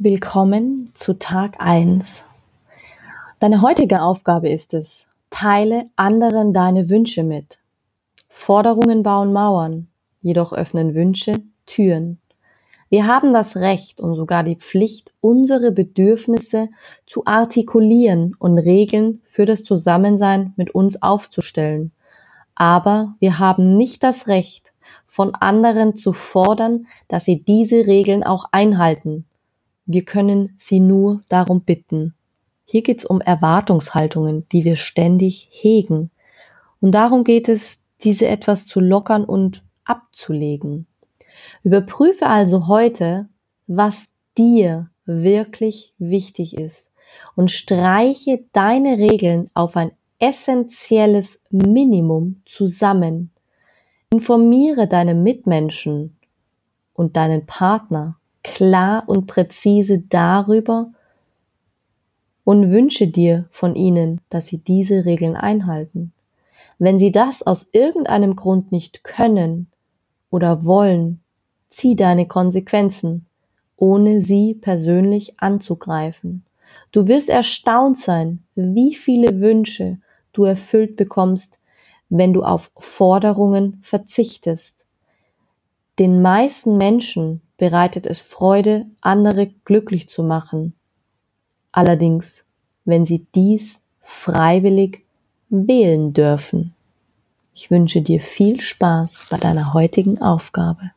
Willkommen zu Tag 1. Deine heutige Aufgabe ist es, teile anderen deine Wünsche mit. Forderungen bauen Mauern, jedoch öffnen Wünsche Türen. Wir haben das Recht und sogar die Pflicht, unsere Bedürfnisse zu artikulieren und Regeln für das Zusammensein mit uns aufzustellen. Aber wir haben nicht das Recht, von anderen zu fordern, dass sie diese Regeln auch einhalten wir können sie nur darum bitten. Hier geht es um Erwartungshaltungen, die wir ständig hegen. Und darum geht es, diese etwas zu lockern und abzulegen. Überprüfe also heute, was dir wirklich wichtig ist und streiche deine Regeln auf ein essentielles Minimum zusammen. Informiere deine Mitmenschen und deinen Partner klar und präzise darüber und wünsche dir von ihnen, dass sie diese Regeln einhalten. Wenn sie das aus irgendeinem Grund nicht können oder wollen, zieh deine Konsequenzen, ohne sie persönlich anzugreifen. Du wirst erstaunt sein, wie viele Wünsche du erfüllt bekommst, wenn du auf Forderungen verzichtest. Den meisten Menschen bereitet es Freude, andere glücklich zu machen. Allerdings, wenn sie dies freiwillig wählen dürfen. Ich wünsche dir viel Spaß bei deiner heutigen Aufgabe.